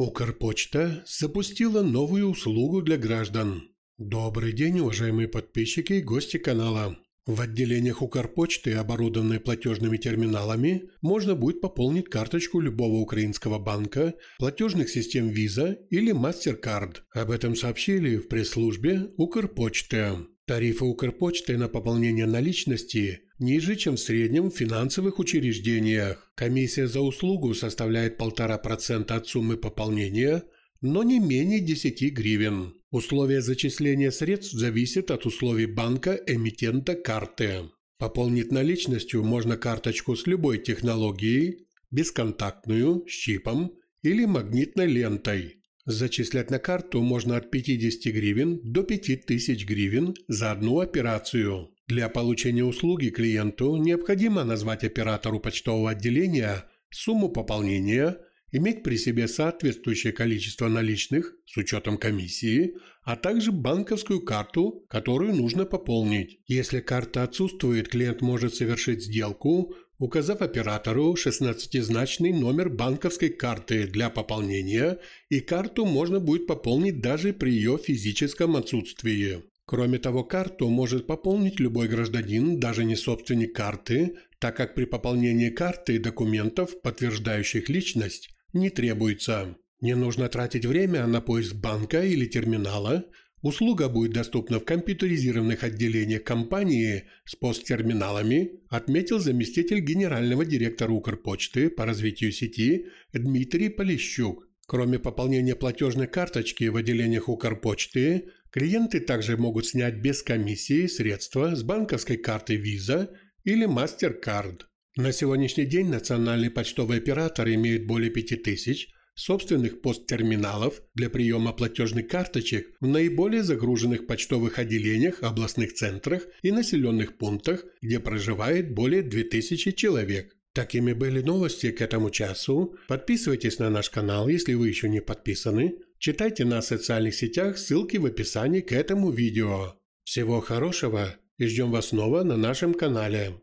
Укрпочта запустила новую услугу для граждан. Добрый день, уважаемые подписчики и гости канала. В отделениях Укрпочты, оборудованные платежными терминалами, можно будет пополнить карточку любого украинского банка, платежных систем Visa или MasterCard. Об этом сообщили в пресс-службе Укрпочты. Тарифы Укрпочты на пополнение наличности ниже, чем в среднем в финансовых учреждениях. Комиссия за услугу составляет 1,5% от суммы пополнения, но не менее 10 гривен. Условия зачисления средств зависят от условий банка-эмитента карты. Пополнить наличностью можно карточку с любой технологией, бесконтактную, с чипом или магнитной лентой – Зачислять на карту можно от 50 гривен до 5000 гривен за одну операцию. Для получения услуги клиенту необходимо назвать оператору почтового отделения сумму пополнения, иметь при себе соответствующее количество наличных с учетом комиссии, а также банковскую карту, которую нужно пополнить. Если карта отсутствует, клиент может совершить сделку, указав оператору 16-значный номер банковской карты для пополнения, и карту можно будет пополнить даже при ее физическом отсутствии. Кроме того, карту может пополнить любой гражданин, даже не собственник карты, так как при пополнении карты документов, подтверждающих личность, не требуется. Не нужно тратить время на поиск банка или терминала, Услуга будет доступна в компьютеризированных отделениях компании с посттерминалами, отметил заместитель генерального директора Укрпочты по развитию сети Дмитрий Полищук. Кроме пополнения платежной карточки в отделениях Укрпочты, клиенты также могут снять без комиссии средства с банковской карты Visa или MasterCard. На сегодняшний день национальный почтовый оператор имеет более 5000 собственных посттерминалов для приема платежных карточек в наиболее загруженных почтовых отделениях, областных центрах и населенных пунктах, где проживает более 2000 человек. Такими были новости к этому часу. Подписывайтесь на наш канал, если вы еще не подписаны. Читайте нас в социальных сетях, ссылки в описании к этому видео. Всего хорошего и ждем вас снова на нашем канале.